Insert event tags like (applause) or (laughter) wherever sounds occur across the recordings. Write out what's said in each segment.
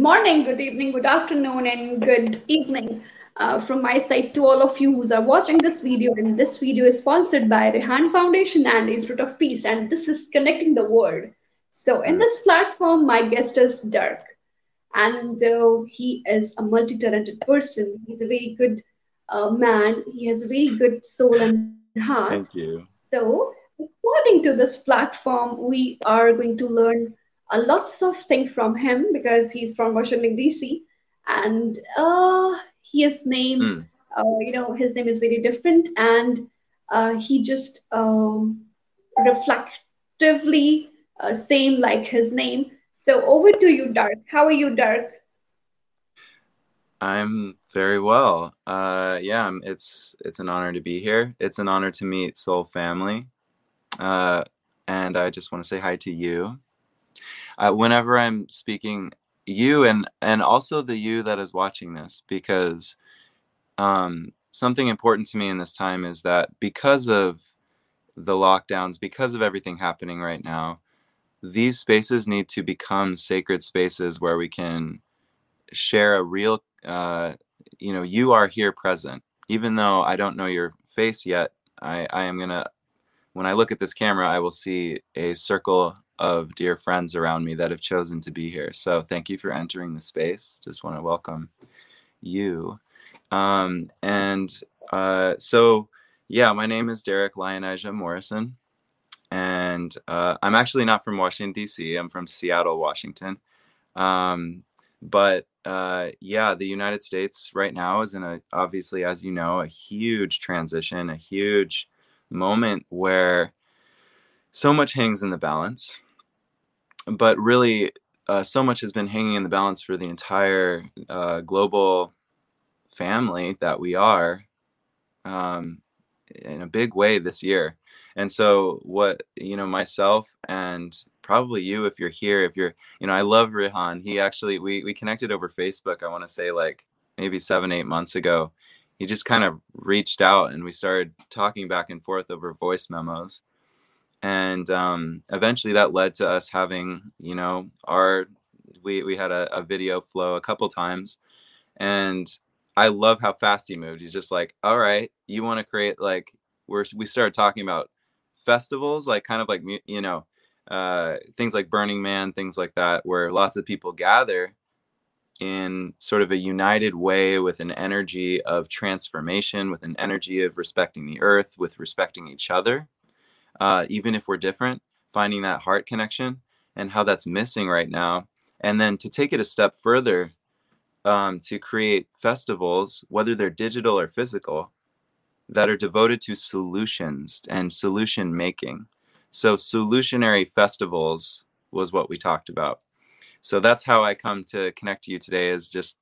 morning, good evening, good afternoon, and good evening uh, from my side to all of you who are watching this video. And this video is sponsored by Rehan Foundation and Institute of Peace, and this is Connecting the World. So, in this platform, my guest is Dirk, and uh, he is a multi talented person. He's a very good uh, man, he has a very good soul and heart. Thank you. So, according to this platform, we are going to learn a lots of things from him because he's from Washington D.C. and uh, his name, mm. uh, you know, his name is very different, and uh, he just um, reflectively uh, same like his name. So over to you, Dirk. How are you, Dirk? I'm very well. Uh, yeah, it's it's an honor to be here. It's an honor to meet Soul Family, uh, and I just want to say hi to you. Whenever I'm speaking, you and and also the you that is watching this, because um, something important to me in this time is that because of the lockdowns, because of everything happening right now, these spaces need to become sacred spaces where we can share a real uh, you know you are here present. Even though i don't know your face yet i i am gonna when i look at this camera i will see a circle of dear friends around me that have chosen to be here. So thank you for entering the space. Just want to welcome you. Um, and uh, so yeah my name is Darrick lionijah morrison and uh, i'm actually not from washington d.c i'm from seattle washington. Um, but uh, yeah, the United States right now is in a obviously, as you know, a huge transition, a huge moment where so much hangs in the balance. But really, uh, so much has been hanging in the balance for the entire uh, global family that we are um, in a big way this year. And so, what you know, myself and probably you if you're here if you're you know i love Rehan he actually we we connected over facebook i want to say like maybe seven eight months ago. He just kind of reached out and we started talking back and forth over voice memos and um, eventually that led to us having you know our we we had a, a video flow a couple times and i love how fast he moved. He's just like all right you want to create like we're we started talking about festivals like kind of like you know uh, things like Burning Man, things like that, where lots of people gather in sort of a united way with an energy of transformation, with an energy of respecting the earth, with respecting each other, uh, even if we're different, finding that heart connection and how that's missing right now. And then to take it a step further, um, to create festivals, whether they're digital or physical, that are devoted to solutions and solution making. So solutionary festivals was what we talked about. So that's how I come to connect to you today is just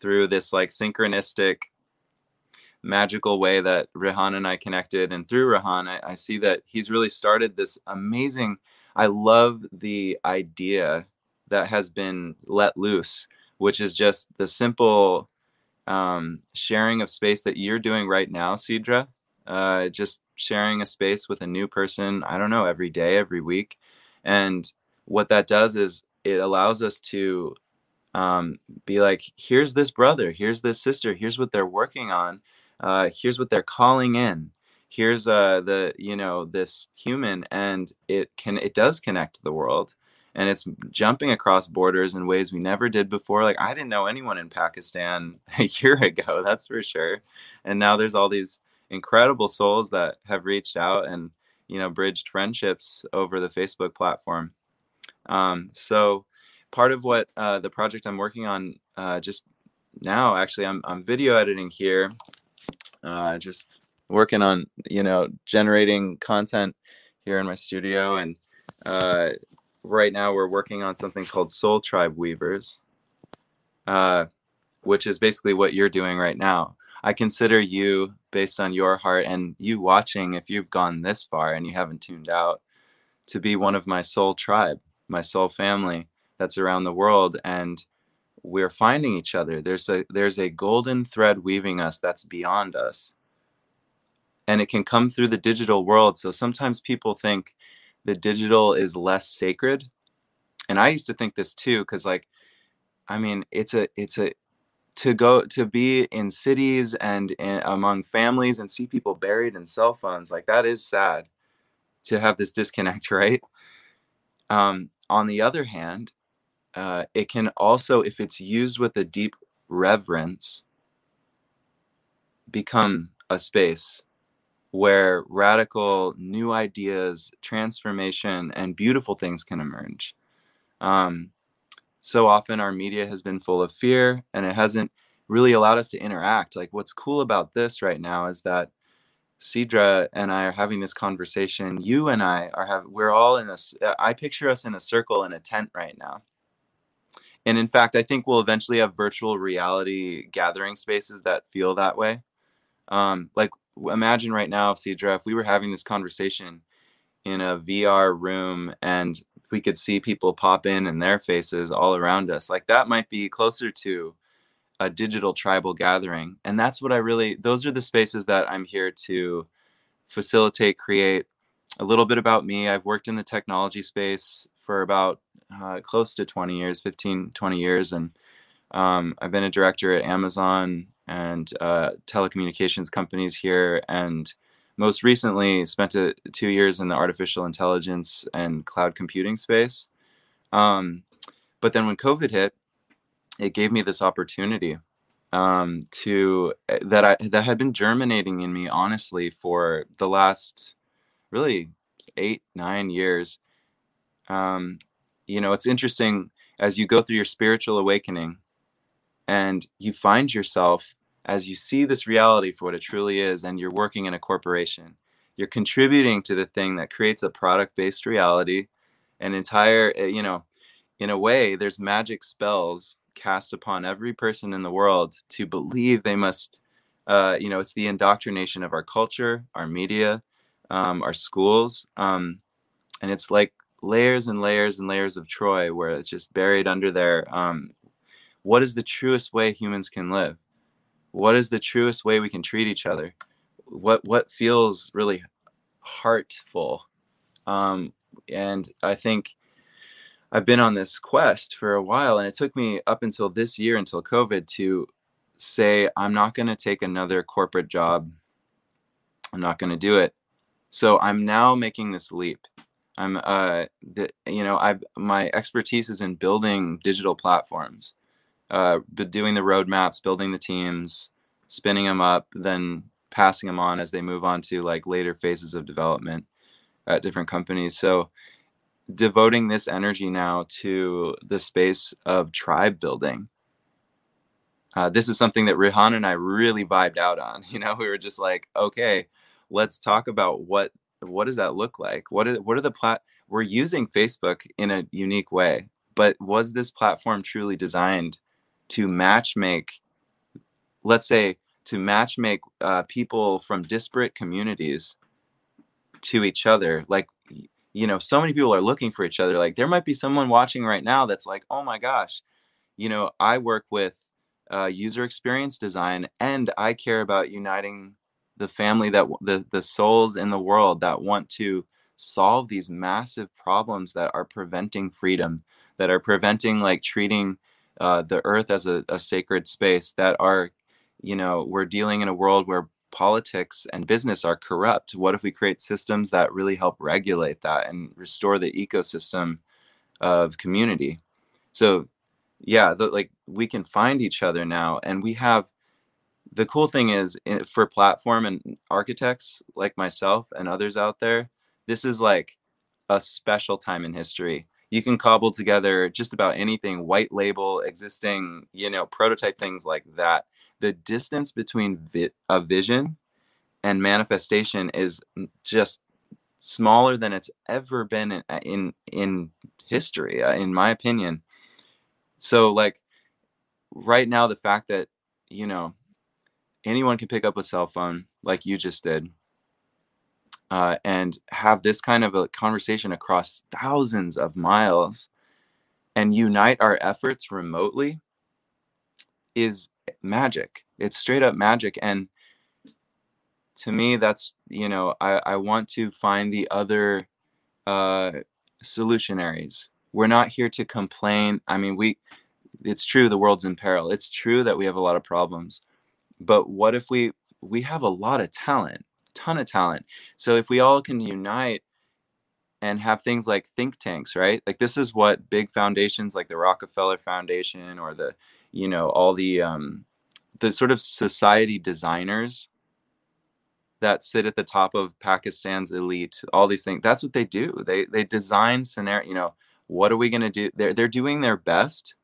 through this like synchronistic magical way that Rehan and I connected. And through Rehan, I, I see that he's really started this amazing, I love the idea that has been let loose, which is just the simple um, sharing of space that you're doing right now, Sidra, uh, just sharing a space with a new person, I don't know, every day, every week. And what that does is it allows us to um, be like, here's this brother, here's this sister, here's what they're working on, uh, here's what they're calling in. Here's uh, the you know this human, and it can it does connect to the world, and it's jumping across borders in ways we never did before. Like I didn't know anyone in Pakistan (laughs) a year ago, that's for sure, and now there's all these incredible souls that have reached out and you know bridged friendships over the Facebook platform. Um, so part of what uh, the project I'm working on uh, just now, actually, I'm I'm video editing here, uh, just working on you know generating content here in my studio, and uh, right now we're working on something called Soul Tribe Weavers, uh, which is basically what you're doing right now. I consider you based on your heart and you watching if you've gone this far and you haven't tuned out to be one of my soul tribe, my soul family that's around the world and we're finding each other. There's a there's a golden thread weaving us that's beyond us. And it can come through the digital world. So sometimes people think the digital is less sacred. And I used to think this too cuz like I mean, it's a it's a to go to be in cities and in, among families and see people buried in cell phones like that is sad to have this disconnect, (laughs) right? Um, on the other hand, uh, it can also, if it's used with a deep reverence, become a space where radical new ideas, transformation, and beautiful things can emerge. Um, so often our media has been full of fear and it hasn't really allowed us to interact. Like, what's cool about this right now is that Sidra and I are having this conversation. You and I are have we're all in a I picture us in a circle in a tent right now. And in fact, I think we'll eventually have virtual reality gathering spaces that feel that way. Um, like imagine right now, Sidra, if we were having this conversation in a VR room and we could see people pop in and their faces all around us, like that might be closer to a digital tribal gathering. And that's what I really, those are the spaces that I'm here to facilitate, create. A little bit about me I've worked in the technology space for about uh, close to 20 years, 15, 20 years. And um, I've been a director at Amazon and uh, telecommunications companies here. And most recently, spent a, two years in the artificial intelligence and cloud computing space. Um, but then when COVID hit, it gave me this opportunity um, to eh, that I that had been germinating in me honestly for the last really eight nine years. Um, you know, it's interesting as you go through your spiritual awakening, and you find yourself as you see this reality for what it truly is, and you're working in a corporation. You're contributing to the thing that creates a product based reality, an entire, eh, you know, in a way, there's magic spells cast upon every person in the world to believe they must uh, you know it's the indoctrination of our culture our media um, our schools um, and it's like layers and layers and layers of troy where it's just buried under there um, what is the truest way humans can live what is the truest way we can treat each other what what feels really heartful um, and i think I've been on this quest for a while, and it took me up until this year, until COVID, to say I'm not going to take another corporate job. I'm not going to do it. So I'm now making this leap. I'm, uh, you know, I've my expertise is in building digital platforms, uh, doing the roadmaps, building the teams, spinning them up, then passing them on as they move on to like later phases of development at different companies. So devoting this energy now to the space of tribe building. Uh, this is something that Rehan and I really vibed out on. (laughs) You know, we were just like, okay, let's talk about what what does that look like? What are what are the plat? We're using Facebook in a unique way, but was this platform truly designed to matchmake? Let's say to matchmake uh, people from disparate communities to each other. Like you know so many people are looking for each other like there might be someone watching right now that's like oh my gosh you know i work with uh, user experience design and i care about uniting the family that the the souls in the world that want to solve these massive problems that are preventing freedom that are preventing like treating uh, the earth as a, a sacred space that are you know we're dealing in a world where politics and business are corrupt. What if we create systems that really help regulate that and restore the ecosystem of community? So yeah the, like we can find each other now and we have the cool thing is eh, for platform and architects like myself and others out there this is like a special time in history. You can cobble together just about anything white label existing you know prototype things like that. The distance between vi- a vision and manifestation is just smaller than it's ever been in uh, in, in history uh, in my opinion. So like right now the fact that you know anyone can pick up a cell phone like you just did uh, and have this kind of a conversation across thousands of miles and unite our efforts remotely is magic. It's straight up magic. And to me, that's, you know, I, I want to find the other uh, solutionaries. We're not here to complain. I mean, we, it's true the world's in peril it's true that we have a lot of problems but what if we we have a lot of talent ton of talent. So if we all can unite and have things like think tanks right? Like this is what big foundations like the rockefeller foundation or the you know all the um the sort of society designers that sit at the top of pakistan's elite all these things that's what they do. They they design scenario you know what are we going to do? They're they're doing their best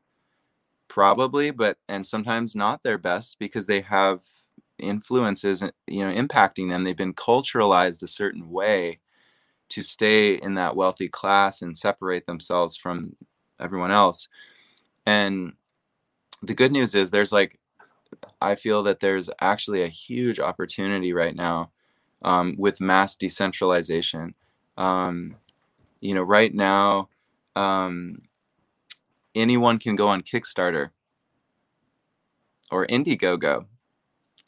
probably but and sometimes not their best because they have influences you know impacting them. They've been culturalized a certain way to stay in that wealthy class and separate themselves from everyone else. And the good news is there's like i feel that there's actually a huge opportunity right now um, with mass decentralization. Um, you know right now um, anyone can go on Kickstarter or Indiegogo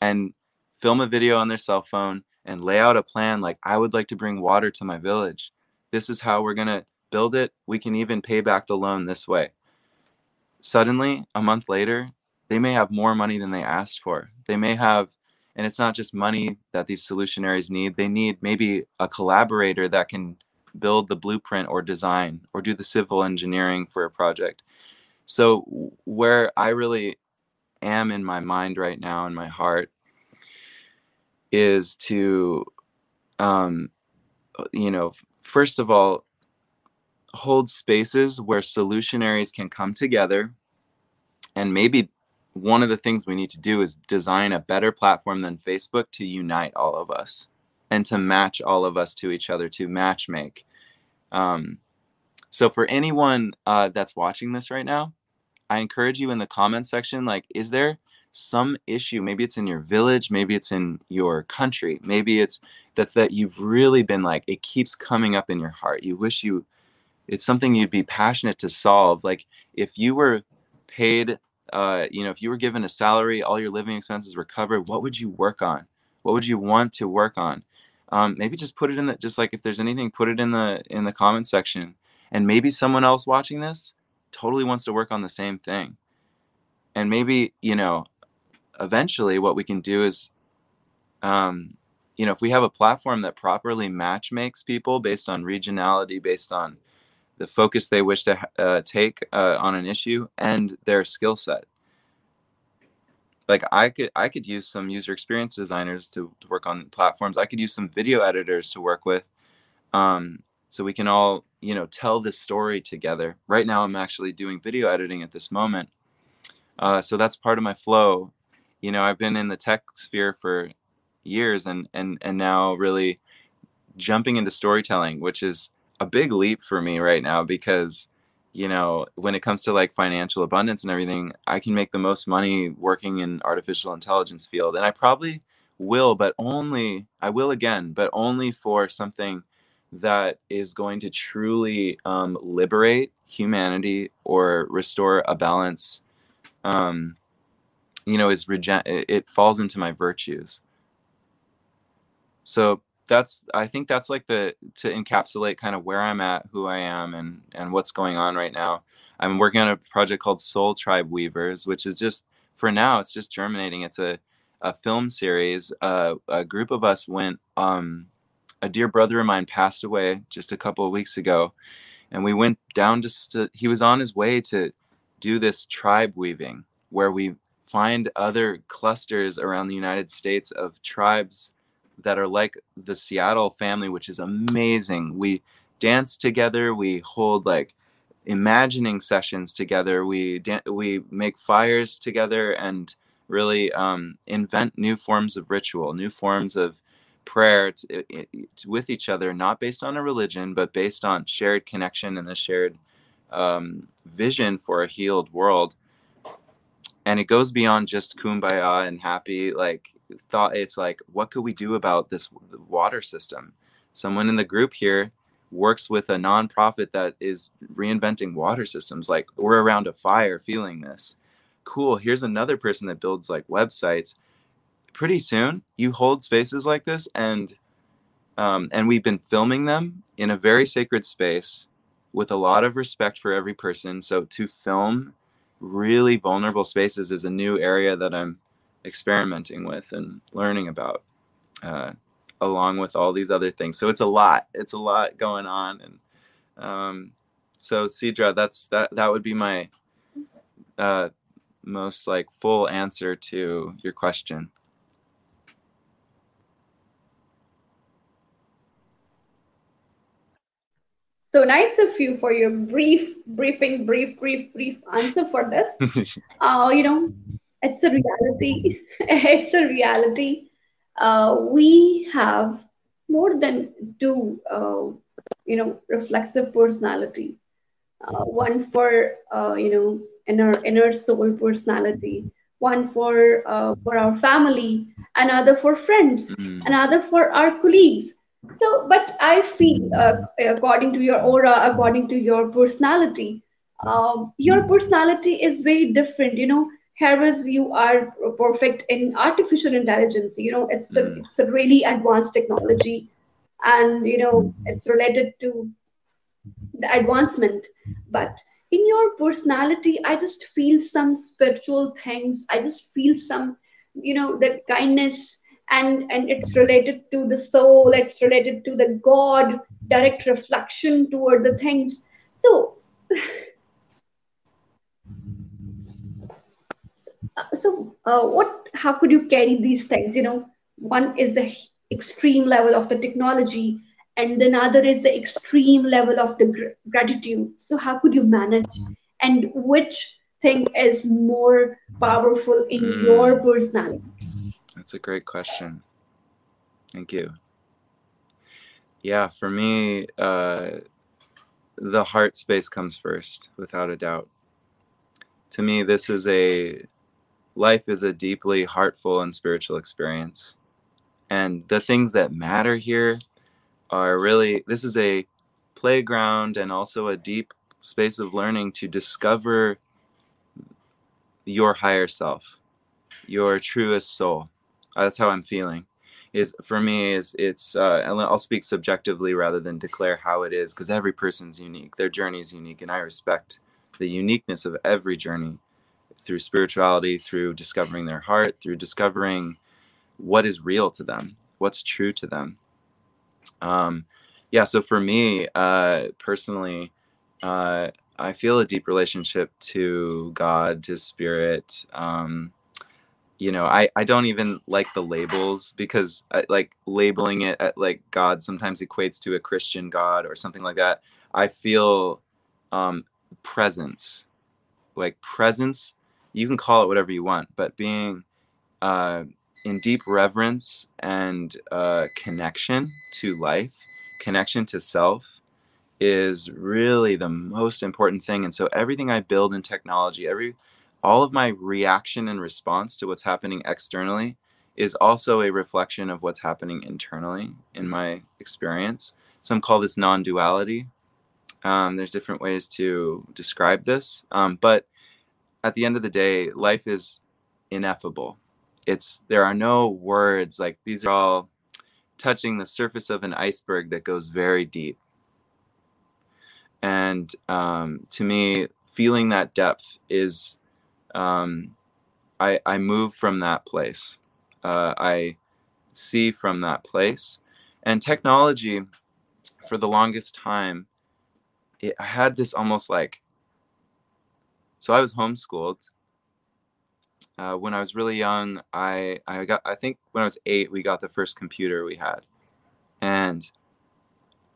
and film a video on their cell phone and lay out a plan like, I would like to bring water to my village. This is how we're going to build it. We can even pay back the loan this way. Suddenly, a month later, they may have more money than they asked for. They may have, and it's not just money that these solutionaries need, they need maybe a collaborator that can build the blueprint or design or do the civil engineering for a project. So where I really am in my mind right now in my heart is to um you know first of all hold spaces where solutionaries can come together and maybe one of the things we need to do is design a better platform than Facebook to unite all of us and to match all of us to each other, to match make. Um, so for anyone uh, that's watching this right now, I encourage you in the comments section, like, is there some issue? Maybe it's in your village, maybe it's in your country, maybe it's that's that you've really been like, it keeps coming up in your heart. You wish you, it's something you'd be passionate to solve. Like if you were paid, uh, you know, if you were given a salary, all your living expenses were covered, what would you work on? What would you want to work on? um, maybe just put it in the just like if there's anything put it in the in the comment section and maybe someone else watching this totally wants to work on the same thing. And maybe you know eventually what we can do is um, you know if we have a platform that properly match makes people based on regionality based on the focus they wish to uh, take uh, on an issue and their skill set. Like i could i could use some user experience designers to, to work on platforms. I could use some video editors to work with um, so we can all you know tell this story together. Right now i'm actually doing video editing at this moment. Uh, so that's part of my flow. You know i've been in the tech sphere for years and and and now really jumping into storytelling which is a big leap for me right now because you know, when it comes to like financial abundance and everything, I can make the most money working in artificial intelligence field. And I probably will, but only I will again, but only for something that is going to truly um, liberate humanity or restore a balance. Um, you know, is regen- it falls into my virtues. So that's I think that's like the to encapsulate kind of where I'm at, who I am, and and what's going on right now. I'm working on a project called Soul Tribe Weavers, which is just for now it's just germinating. It's a a film series. Uh, a group of us went. Um, a dear brother of mine passed away just a couple of weeks ago, and we went down just. He was on his way to do this tribe weaving, where we find other clusters around the United States of tribes that are like the Seattle family, which is amazing. We dance together. We hold like imagining sessions together. We dan- we make fires together and really um, invent new forms of ritual, new forms of prayer to, to, with each other, not based on a religion, but based on shared connection and the shared um, vision for a healed world. And it goes beyond just kumbaya and happy. Like thought it's like, what could we do about this water system? Someone in the group here works with a nonprofit that is reinventing water systems. Like we're around a fire feeling this. Cool. Here's another person that builds like websites. Pretty soon, you hold spaces like this, and um, and we've been filming them in a very sacred space with a lot of respect for every person. So to film really vulnerable spaces is a new area that I'm experimenting with and learning about, uh, along with all these other things. So it's a lot. It's a lot going on, and um, so Sidra, that's that. That would be my uh, most like full answer to your question. So nice of you for your brief briefing, brief, brief, brief answer for this. (laughs) uh, you know, it's a reality. (laughs) it's a reality. Uh, we have more than two, uh, you know, reflexive personality. Uh, one for uh, you know inner inner soul personality, one for uh, for our family, another for friends, mm. another for our colleagues so, but I feel, uh, according to your aura, according to your personality, um, your personality is very different. You know, Harris, you are perfect in artificial intelligence. You know, it's a, mm. it's a really advanced technology, and you know, it's related to the advancement. But in your personality, I just feel some spiritual things. I just feel some, you know, the kindness and and it's related to the soul it's related to the god direct reflection toward the things. So (laughs) so uh, what how could you carry these things? You know one is the extreme level of the technology and another is the extreme level of the gr- gratitude. So how could you manage? And which thing is more powerful in mm. your personality that's a great question. Thank you. Yeah, for me, uh, the heart space comes first, without a doubt. To me, this is a life is a deeply heartful and spiritual experience. And the things that matter here are really this is a playground and also a deep space of learning to discover your higher self, your truest soul that's how I'm feeling. Is for me is it's uh, I'll speak subjectively rather than declare how it is because every person's unique. Their journey is unique, and I respect the uniqueness of every journey through spirituality, through discovering their heart, through discovering what is real to them, what's true to them. Um, yeah, so for me uh, personally, uh, I feel a deep relationship to God, to spirit. Um, you know i i don't even like the labels because I, like labeling it at like god sometimes equates to a christian god or something like that. I feel um presence. Like presence you can call it whatever you want but being uh in deep reverence and uh connection to life connection to self is really the most important thing. And so everything i build in technology every all of my reaction and response to what's happening externally is also a reflection of what's happening internally in my experience. Some call this non duality. Um, there's different ways to describe this. Um, but at the end of the day, life is ineffable. It's there are no words like these are all touching the surface of an iceberg that goes very deep. And um, to me, feeling that depth is um, I, I move from that place. Uh, I see from that place. And technology, for the longest time, it, I had this almost like, so I was homeschooled. Uh, when I was really young, I, I got, I think when I was eight, we got the first computer we had. And,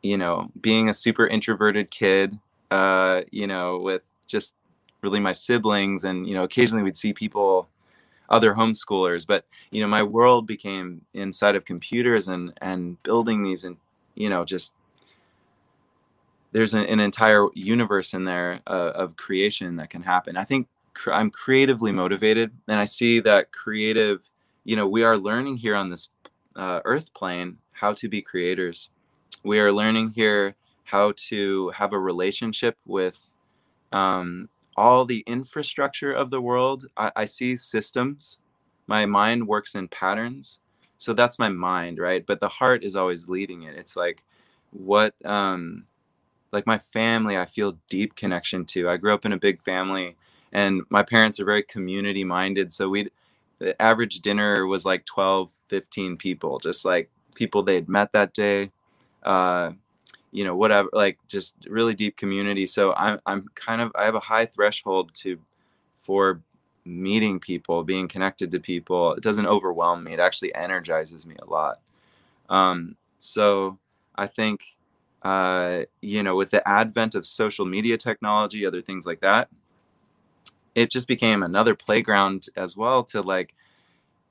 you know, being a super introverted kid, uh, you know, with just really my siblings and you know occasionally we'd see people other homeschoolers but you know my world became inside of computers and and building these and you know just there's an, an entire universe in there uh, of creation that can happen. I think cr- i'm creatively motivated and i see that creative you know we are learning here on this uh, earth plane how to be creators. We are learning here how to have a relationship with um, all the infrastructure of the world. I, I see systems. My mind works in patterns. So that's my mind, right? But the heart is always leading it. It's like what um like my family I feel deep connection to. I grew up in a big family and my parents are very community minded so we the average dinner was like 12 15 people just like people they'd met that day uh you know whatever like just really deep community. So i'm i'm kind of i have a high threshold to for meeting people being connected to people. It doesn't overwhelm me. It actually energizes me a lot. Um so i think uh you know with the advent of social media technology other things like that it just became another playground as well to like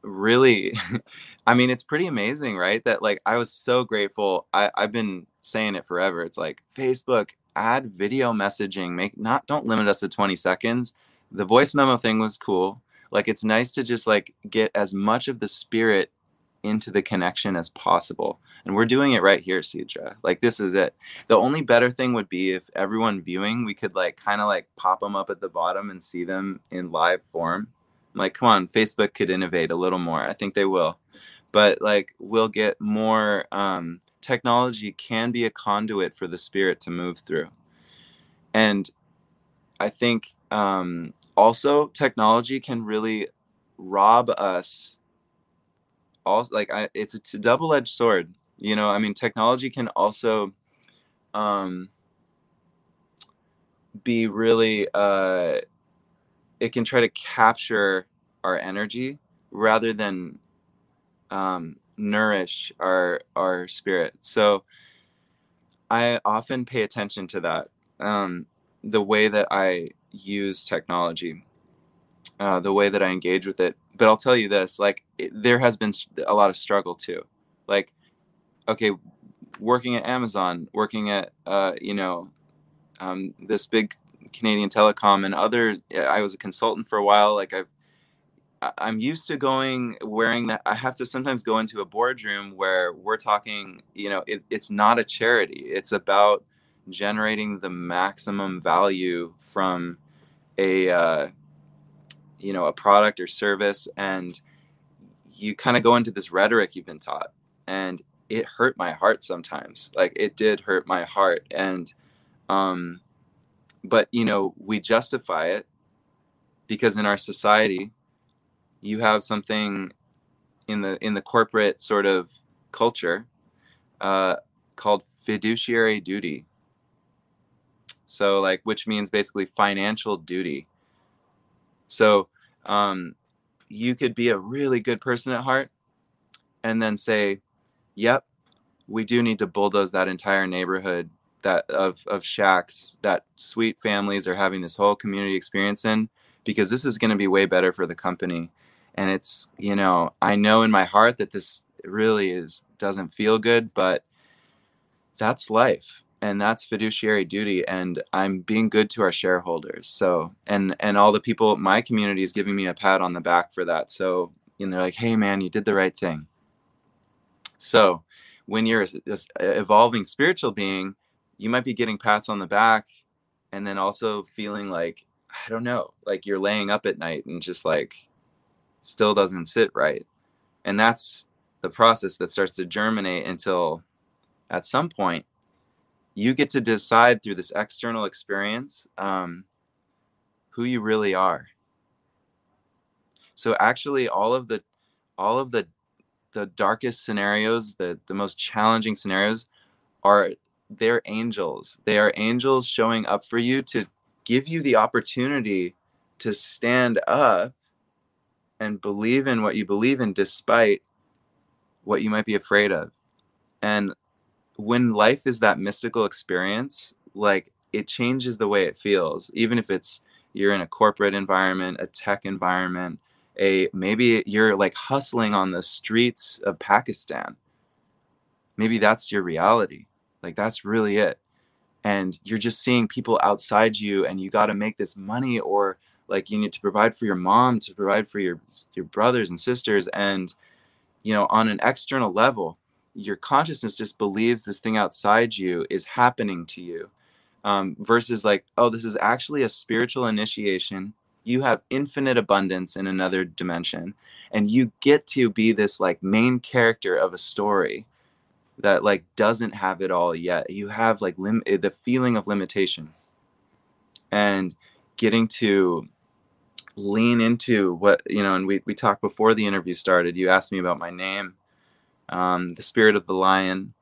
really (laughs) i mean it's pretty amazing right that like i was so grateful I, i've been saying it forever it's like facebook add video messaging make not don't limit us to 20 seconds the voice memo thing was cool like it's nice to just like get as much of the spirit into the connection as possible and we're doing it right here Sidra. like this is it the only better thing would be if everyone viewing we could like kind of like pop them up at the bottom and see them in live form like come on facebook could innovate a little more. I think they will. But like we'll get more um, technology can be a conduit for the spirit to move through. And i think um, also technology can really rob us also like I, it's a, double-edged sword. You know i mean technology can also um, be really uh, it can try to capture our energy rather than um, nourish our our spirit. So I often pay attention to that. Um, the way that I use technology, uh, the way that I engage with it. But I'll tell you this: like it, there has been a lot of struggle too. Like, okay, working at Amazon, working at uh, you know um, this big Canadian Telecom and other. I was a consultant for a while. Like I've, I'm used to going wearing that. I have to sometimes go into a boardroom where we're talking. You know, it, it's not a charity. It's about generating the maximum value from a, uh, you know, a product or service, and you kind of go into this rhetoric you've been taught, and it hurt my heart sometimes. Like it did hurt my heart, and um, but you know we justify it because in our society you have something in the in the corporate sort of culture uh, called fiduciary duty. So like which means basically financial duty. So um, you could be a really good person at heart and then say yep we do need to bulldoze that entire neighborhood that of of shacks that sweet families are having this whole community experience in because this is going to be way better for the company. And it's you know i know in my heart that this really is doesn't feel good but that's life and that's fiduciary duty and i'm being good to our shareholders. So and and all the people my community is giving me a pat on the back for that. So and they're like hey man you did the right thing. So when you're this evolving spiritual being you might be getting pats on the back and then also feeling like i don't know like you're laying up at night and just like still doesn't sit right. And that's the process that starts to germinate until at some point you get to decide through this external experience um, who you really are. So actually all of the all of the the darkest scenarios the the most challenging scenarios are they're angels. They are angels showing up for you to give you the opportunity to stand up and believe in what you believe in despite what you might be afraid of. And when life is that mystical experience, like it changes the way it feels, even if it's you're in a corporate environment, a tech environment, a maybe you're like hustling on the streets of Pakistan. Maybe that's your reality like that's really it. And you're just seeing people outside you and you got to make this money or like you need to provide for your mom, to provide for your your brothers and sisters and you know, on an external level, your consciousness just believes this thing outside you is happening to you. Um, versus like, oh, this is actually a spiritual initiation. You have infinite abundance in another dimension, and you get to be this like main character of a story that like doesn't have it all yet. You have like lim- eh, the feeling of limitation and getting to lean into what you know and we, we talked before the interview started you asked me about my name um, the spirit of the lion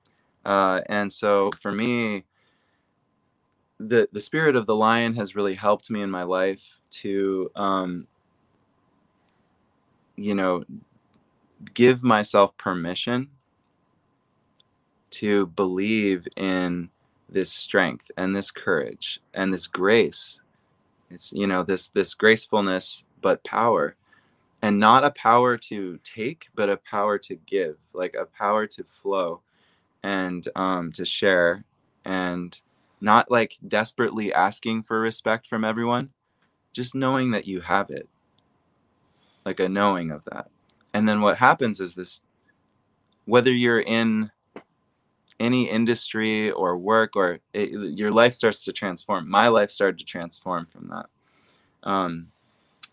uh, and so for me the the spirit of the lion has really helped me in my life to um, you know give myself permission to believe in this strength and this courage and this grace. It's you know this this gracefulness but power. And not a power to take but a power to give like a power to flow and um to share and not like desperately asking for respect from everyone just knowing that you have it. Like a knowing of that. And then what happens is this whether you're in any industry or work or it, your life starts to transform. My life started to transform from that. Um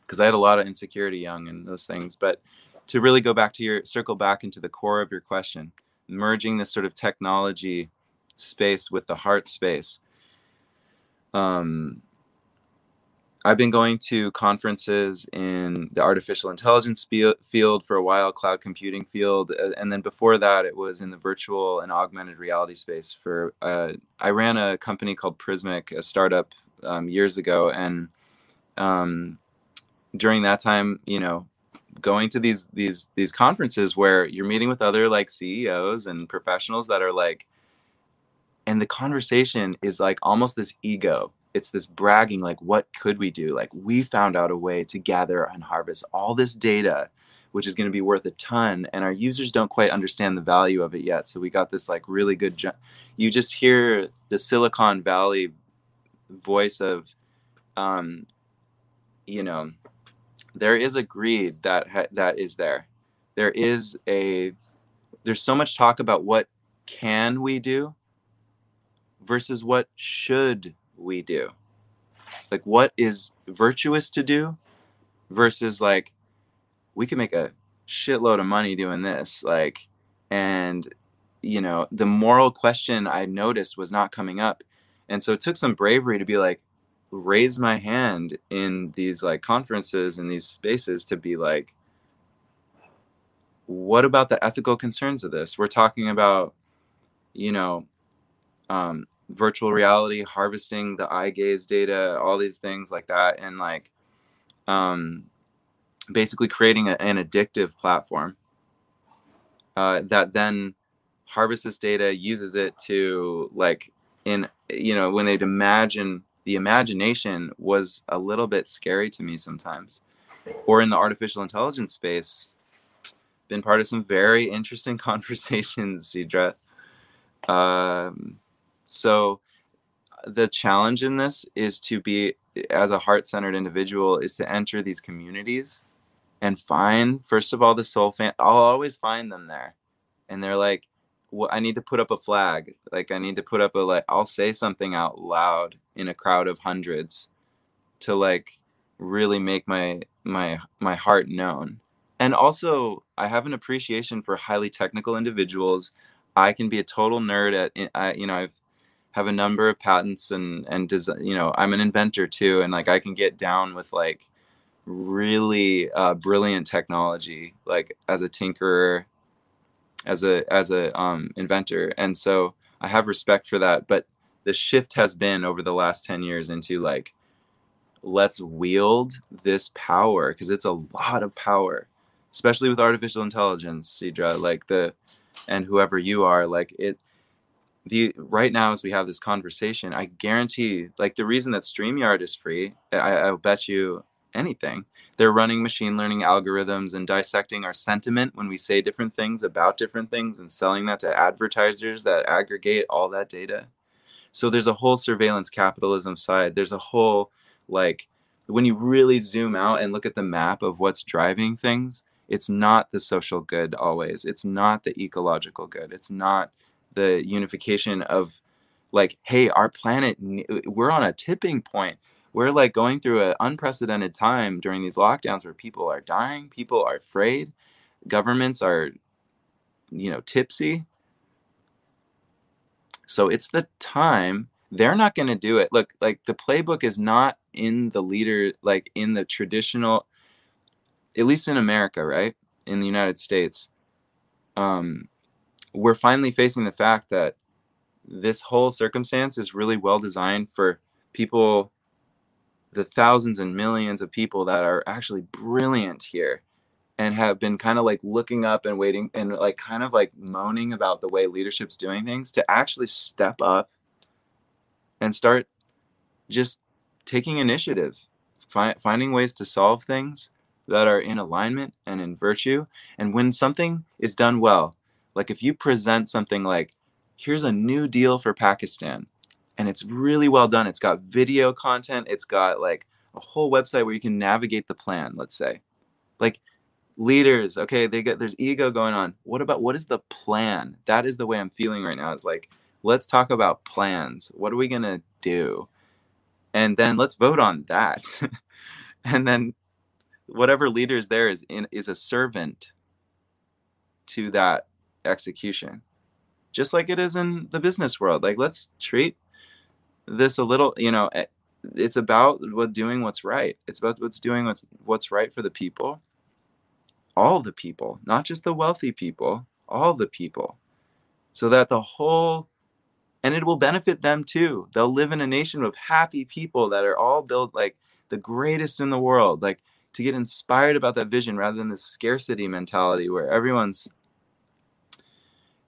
because i had a lot of insecurity young and those things but to really go back to your circle back into the core of your question merging this sort of technology space with the heart space um I've been going to conferences in the artificial intelligence field for a while, cloud computing field, uh, and then before that, it was in the virtual and augmented reality space. For uh, I ran a company called Prismic, a startup, um, years ago, and um, during that time, you know, going to these these these conferences where you're meeting with other like CEOs and professionals that are like, and the conversation is like almost this ego it's this bragging like what could we do? Like we found out a way to gather and harvest all this data which is going to be worth a ton and our users don't quite understand the value of it yet. So we got this like really good ju- you just hear the silicon valley voice of um you know there is a greed that ha- that is there. There is a there's so much talk about what can we do versus what should we do? Like what is virtuous to do versus like we can make a shitload of money doing this like and you know the moral question i noticed was not coming up. And so it took some bravery to be like raise my hand in these like conferences and these spaces to be like what about the ethical concerns of this? We're talking about you know um, virtual reality, harvesting the eye gaze data, all these things like that, and like um, basically creating a, an addictive platform uh, that then harvests this data, uses it to like in you know when they'd imagine the imagination was a little bit scary to me sometimes, or in the artificial intelligence space. Been part of some very interesting (laughs) conversations, Sidra. Um, so the challenge in this is to be as a heart-centered individual is to enter these communities and find first of all the soul fan i'll always find them there. And they're like well, i need to put up a flag. Like i need to put up a like i'll say something out loud in a crowd of hundreds to like really make my my my heart known. And also i have an appreciation for highly technical individuals. I can be a total nerd at I, you know i've have a number of patents and and you know i'm an inventor too and like i can get down with like really uh, brilliant technology like as a tinkerer as a as a um, inventor. And so i have respect for that but the shift has been over the last 10 years into like let's wield this power because it's a lot of power especially with artificial intelligence sidra like the and whoever you are like it the right now as we have this conversation, I guarantee like the reason that StreamYard is free, I, I'll bet you anything. They're running machine learning algorithms and dissecting our sentiment when we say different things about different things and selling that to advertisers that aggregate all that data. So there's a whole surveillance capitalism side. There's a whole like when you really zoom out and look at the map of what's driving things, it's not the social good always. It's not the ecological good. It's not the unification of like hey our planet we're on a tipping point. We're like going through an unprecedented time during these lockdowns where people are dying people are afraid governments are you know tipsy. So it's the time. They're not going to do it. Look like the playbook is not in the leader like in the traditional at least in america right? In the united states. Um we're finally facing the fact that this whole circumstance is really well designed for people the thousands and millions of people that are actually brilliant here and have been kind of like looking up and waiting and like kind of like moaning about the way leadership's doing things to actually step up and start just taking initiative, fi- finding ways to solve things that are in alignment and in virtue. And when something is done well, like if you present something like, here's a new deal for Pakistan, and it's really well done, it's got video content, it's got like a whole website where you can navigate the plan, let's say. Like leaders, okay, they get there's ego going on. What about what is the plan? That is the way I'm feeling right now. It's like let's talk about plans. What are we to do? And then let's vote on that. (laughs) and then whatever leader is there is in is a servant to that execution. Just like it is in the business world. Like let's treat this a little, you know, eh, it's about what doing what's right. It's about what's doing what's what's right for the people. All the people, not just the wealthy people, all the people. So that the whole and it will benefit them too. They'll live in a nation of happy people that are all built like the greatest in the world, like to get inspired about that vision rather than this scarcity mentality where everyone's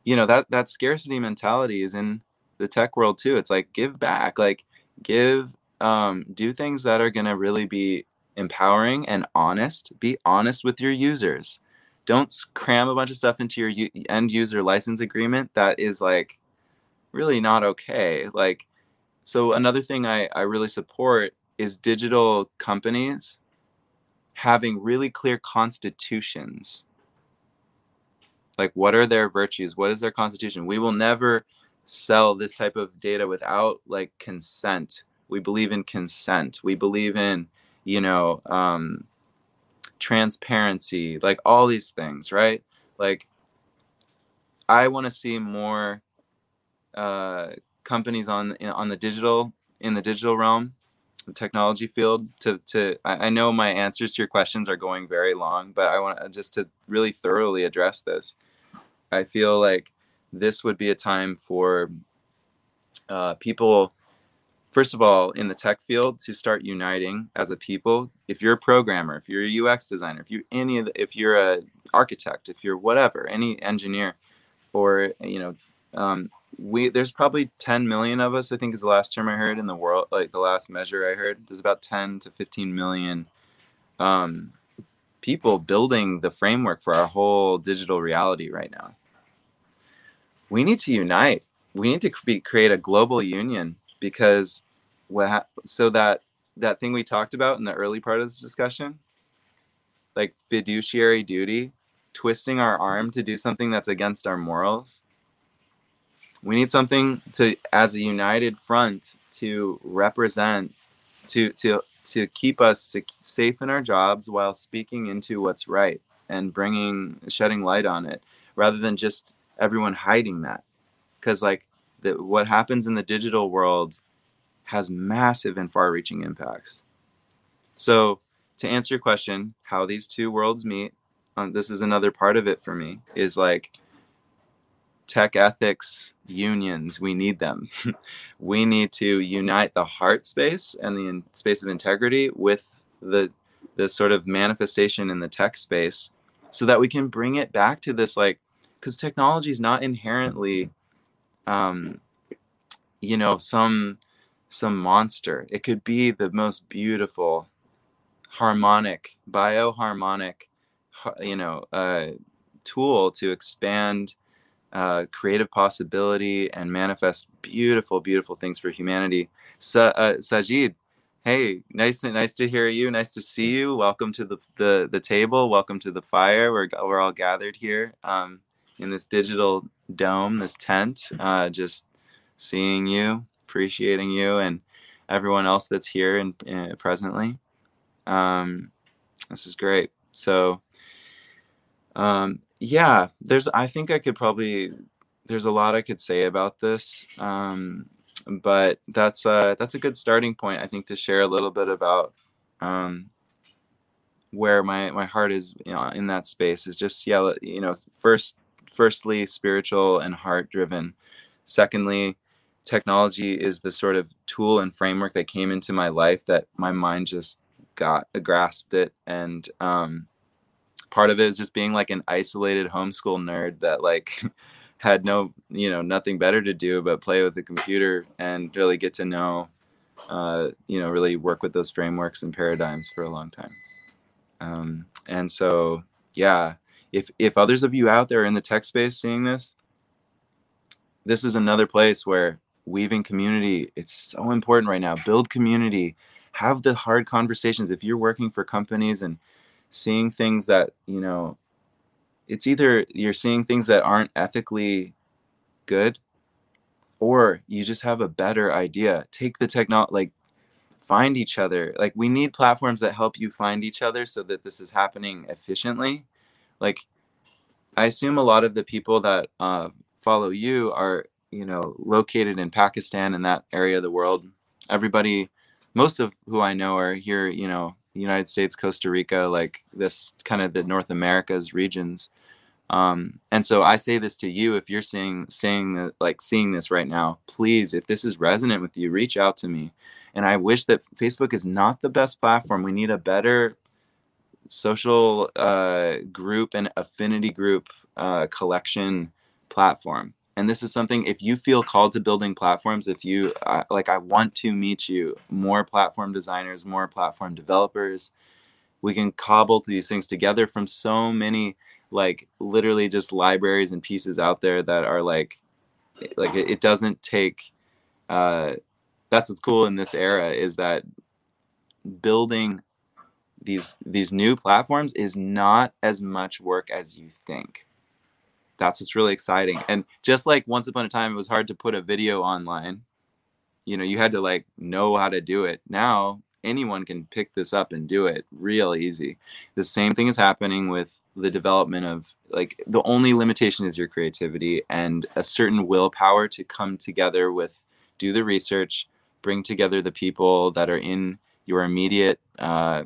you know that that scarcity mentality is in the tech world too. It's like give back, like give um do things that are going to really be empowering and honest. Be honest with your users. Don't cram a bunch of stuff into your end user license agreement that is like really not okay. Like, so another thing I, I really support is digital companies having really clear constitutions. Like, what are their virtues? What is their constitution? We will never sell this type of data without like consent. We believe in consent. We believe in, you know, um, transparency, like all these things, right? Like, I want to see more uh, companies on on the digital in the digital realm, the technology field. To to I, know my answers to your questions are going very long, but I want just to really thoroughly address this. I feel like this would be a time for uh, people first of all in the tech field to start uniting as a people if you're a programmer if you're a ux designer if you any of the, if you're a architect if you're whatever any engineer or you know um, we there's probably 10 million of us i think is the last term i heard in the world like the last measure i heard. There's about 10 to 15 million um, people building the framework for our whole digital reality right now. We need to unite. We need to create a global union because what so that that thing we talked about in the early part of this discussion like fiduciary duty twisting our arm to do something that's against our morals we need something to as a united front to represent to to to keep us safe in our jobs while speaking into what's right and bringing shedding light on it rather than just everyone hiding that. Because like the, what happens in the digital world has massive and far-reaching impacts. So to answer your question how these two worlds meet um, this is another part of it for me is like tech ethics unions. We need them. (laughs) We need to unite the heart space and the in- space of integrity with the the sort of manifestation in the tech space so that we can bring it back to this like because technology is not inherently um you know some some monster. It could be the most beautiful harmonic bioharmonic you know uh tool to expand uh, creative possibility and manifest beautiful, beautiful things for humanity. Sa- uh, Sajid, hey, nice nice to hear you. Nice to see you. Welcome to the the, the table. Welcome to the fire. We're we're all gathered here um, in this digital dome, this tent. Uh, just seeing you, appreciating you, and everyone else that's here and uh, presently. Um, this is great. So. Um, yeah there's i think i could probably there's a lot i could say about this um but that's uh, that's a good starting point, I think, to share a little bit about um, where my my heart is, you know, in that space. Is just yeah, you know, first, firstly, spiritual and heart driven. Secondly, technology is the sort of tool and framework that came into my life that my mind just got grasped it and um, part of it is just being like an isolated homeschool nerd that like (laughs) had no you know nothing better to do but play with the computer and really get to know uh, you know really work with those frameworks and paradigms for a long time. Um, and so yeah if if others of you out there in the tech space seeing this this is another place where weaving community it's so important right now. Build community. Have the hard conversations. If you're working for companies and seeing things that you know it's either you're seeing things that aren't ethically good or you just have a better idea. Take the technology like find each other. Like we need platforms that help you find each other so that this is happening efficiently. Like i assume a lot of the people that uh, follow you are you know located in pakistan and that area of the world. Everybody most of who i know are here you know united states costa rica like this kind of the north americas regions um, and so I say this to you: if you're seeing, saying like seeing this right now, please, if this is resonant with you, reach out to me. And I wish that Facebook is not the best platform. We need a better social uh, group and affinity group uh, collection platform. And this is something. If you feel called to building platforms, if you uh, like, I want to meet you. More platform designers, more platform developers. We can cobble these things together from so many like literally just libraries and pieces out there that are like like it, it doesn't take uh that's what's cool in this era is that building these these new platforms is not as much work as you think that's what's really exciting. And just like once upon a time it was hard to put a video online. You know you had to like know how to do it. Now anyone can pick this up and do it real easy. The same thing is happening with the development of like the only limitation is your creativity and a certain willpower to come together with do the research, bring together the people that are in your immediate uh,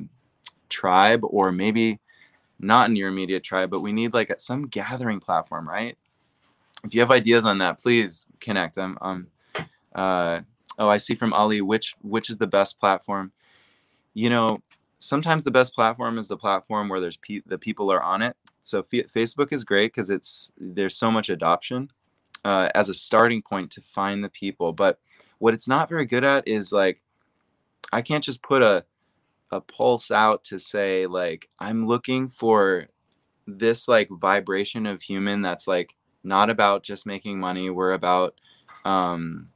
tribe or maybe not in your immediate tribe, but we need like some gathering platform, right? If you have ideas on that, please connect. I'm, I'm uh, oh, I see from Ali, which which is the best platform? you know, sometimes the best platform is the platform where there's pe- the people are on it. So F- Facebook is great because it's there's so much adoption uh, as a starting point to find the people. But what it's not very good at is like I can't just put a a pulse out to say like I'm looking for this like vibration of human that's like not about just making money. We're about um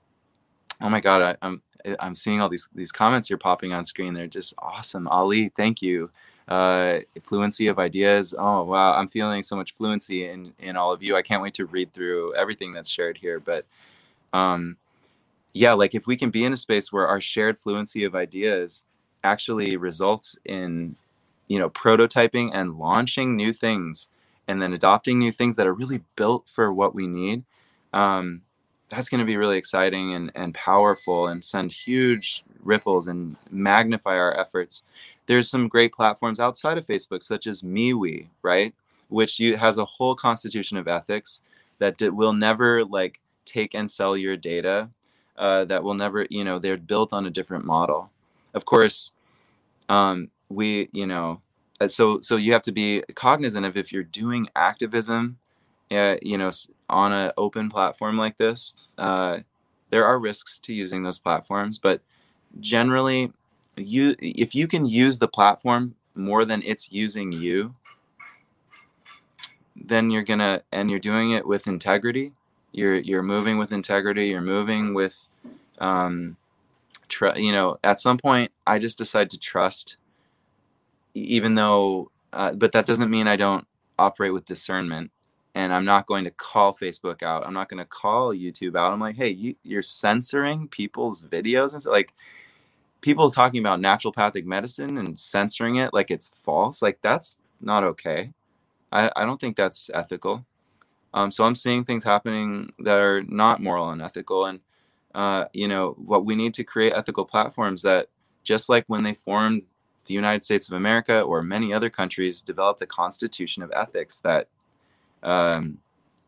oh my god I, i'm I'm seeing all these these comments you're popping on screen. They're just awesome. Ali, thank you. Uh, fluency of ideas. Oh wow, I'm feeling so much fluency in in all of you. I can't wait to read through everything that's shared here. But um, yeah, like if we can be in a space where our shared fluency of ideas actually results in you know prototyping and launching new things and then adopting new things that are really built for what we need um, that's going to be really exciting and, and powerful and send huge ripples and magnify our efforts. There's some great platforms outside of Facebook, such as MeWe, right? Which you, has a whole constitution of ethics that will never like take and sell your data. Uh, that will never, you know, they're built on a different model. Of course, um, we, you know, uh, so so you have to be cognizant of if you're doing activism uh, you know, on an open platform like this, uh, there are risks to using those platforms, but generally, you if you can use the platform more than it's using you, then you're gonna and you're doing it with integrity. You're you're moving with integrity. You're moving with, um, tr- you know, at some point, I just decide to trust, even though, uh, but that doesn't mean I don't operate with discernment and I'm not going to call Facebook out. I'm not going to call YouTube out. I'm like, hey, you, are censoring people's videos and so like people talking about naturopathic medicine and censoring it like it's false. Like that's not okay. I, I don't think that's ethical. Um, so I'm seeing things happening that are not moral and ethical. And uh, you know, what we need to create ethical platforms that, just like when they formed the United States of America or many other countries, developed a constitution of ethics that, um,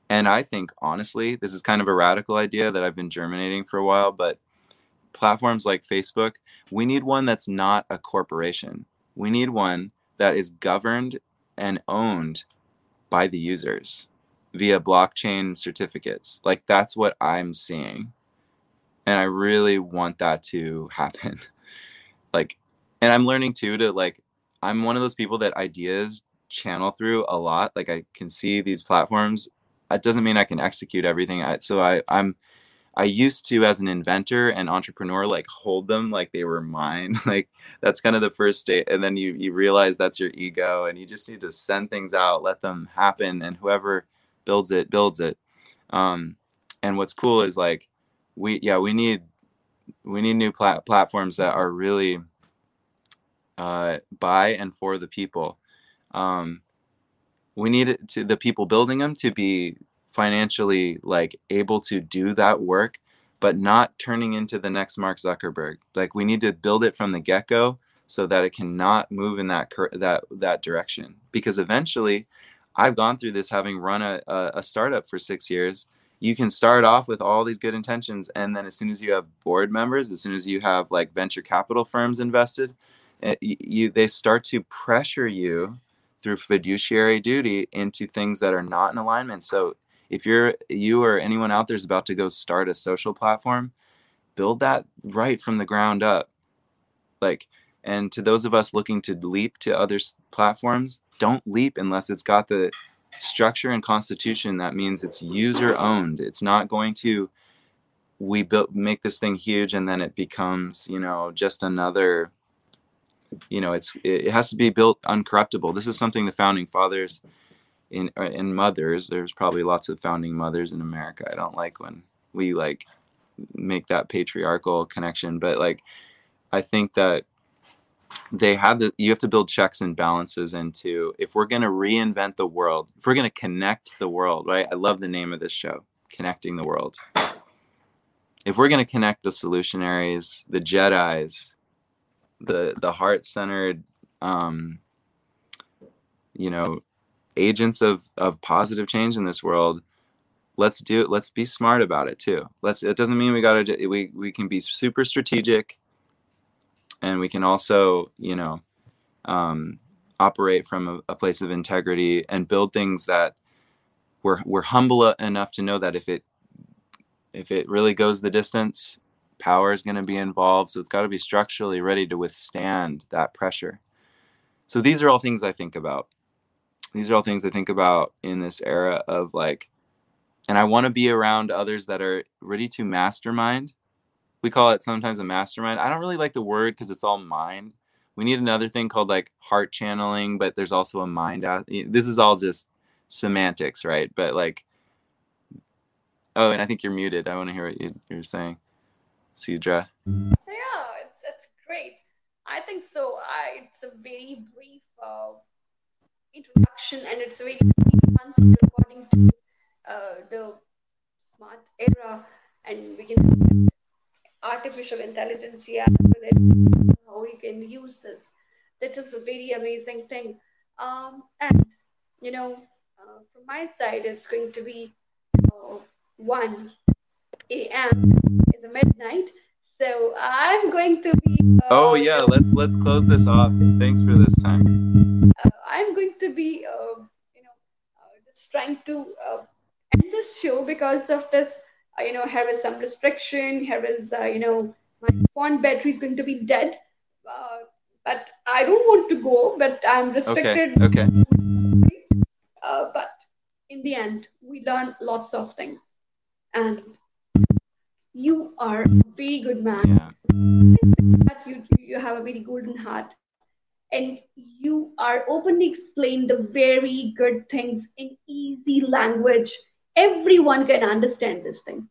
and I think honestly, this is kind of a radical idea that I've been germinating for a while, but platforms like Facebook, we need one that's not a corporation. We need one that is governed and owned by the users via blockchain certificates. Like that's what I'm seeing. And I really want that to happen. (laughs) like and I'm learning too to like I'm one of those people that ideas channel through a lot. Like I can see these platforms. It doesn't mean I can execute everything. I, so I I'm I used to as an inventor and entrepreneur like hold them like they were mine. (laughs) like that's kind of the first state and then you you realize that's your ego and you just need to send things out, let them happen and whoever builds it builds it. Um and what's cool is like we yeah, we need we need new plat- platforms that are really uh by and for the people. Um we need it to the people building them to be financially like able to do that work but not turning into the next mark zuckerberg like we need to build it from the get-go so that it cannot move in that that that direction because eventually i've gone through this having run a, a startup for six years you can start off with all these good intentions and then as soon as you have board members as soon as you have like venture capital firms invested it, eh, you they start to pressure you through fiduciary duty into things that are not in alignment. So if you're you or anyone out there is about to go start a social platform build that right from the ground up. Like and to those of us looking to leap to other platforms don't leap unless it's got the structure and constitution that means it's user owned it's not going to we built make this thing huge and then it becomes you know just another you know it's it has to be built uncorruptible. This is something the founding fathers in uh, in mothers there's probably lots of founding mothers in america. I don't like when we like make that patriarchal connection but like i think that they have the you have to build checks and balances into if we're going to reinvent the world if we're going to connect the world right? I love the name of this show connecting the world. If we're going to connect the solutionaries the jedis the the heart centered um you know agents of of positive change in this world let's do it let's be smart about it too. Let's it doesn't mean we got to we we can be super strategic and we can also you know um, operate from a, a, place of integrity and build things that we're we're humble enough to know that if it if it really goes the distance power is going to be involved so it's got to be structurally ready to withstand that pressure so these are all things i think about these are all things I think about in this era of like, and I want to be around others that are ready to mastermind. We call it sometimes a mastermind. I don't really like the word because it's all mind. We need another thing called like heart channeling, but there's also a mind out. This is all just semantics, right? But like, oh, and I think you're muted. I want to hear what you, you're saying, Sidra. Yeah, it's it's great. I think so. I it's a very brief uh, introduction and it's very advanced according to uh, the smart era and we can artificial intelligence yeah how we can use this. That is a very amazing thing. Um, and you know uh, from my side it's going to be uh, 1 a.m is a midnight. So i'm going to be oh yeah let's let's close this off. Thanks for this time. Uh, i'm going to be uh, you know uh, just trying to uh, end this show because of this uh, Uh, you know here is some restriction here is uh, you know my phone battery is going to be dead. Uh, but i don't want to go but i'm restricted. okay, okay. but in the end we learn lots of things. And you are a very good man. Yeah. You you have a very golden heart. And you are openly explain the very good things in easy language everyone can understand this thing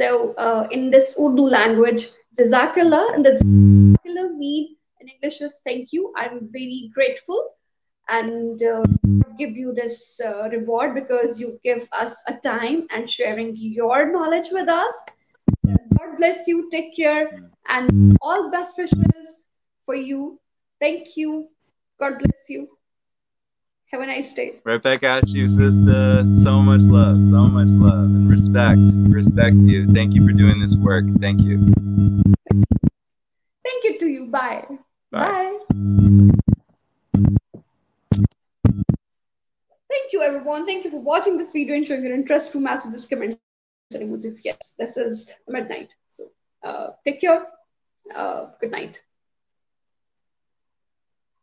so uh, in this urdu language jazakallah and the jazakallah mean in english is thank you i'm very grateful and uh, give you this uh, reward because you give us a time and sharing your knowledge with us god God bless you. Take care. And all best wishes for you. Thank you. God bless you. Have a nice day. Right back at you, sister. So much love, so much love, and respect. Respect you. Thank you for doing this work. Thank you. Thank you to you. Bye. Bye. Bye. Thank you, everyone. Thank you for watching this video and showing your interest through messages, comments, and emojis. Yes, this is midnight. So uh, take care. Uh, good night.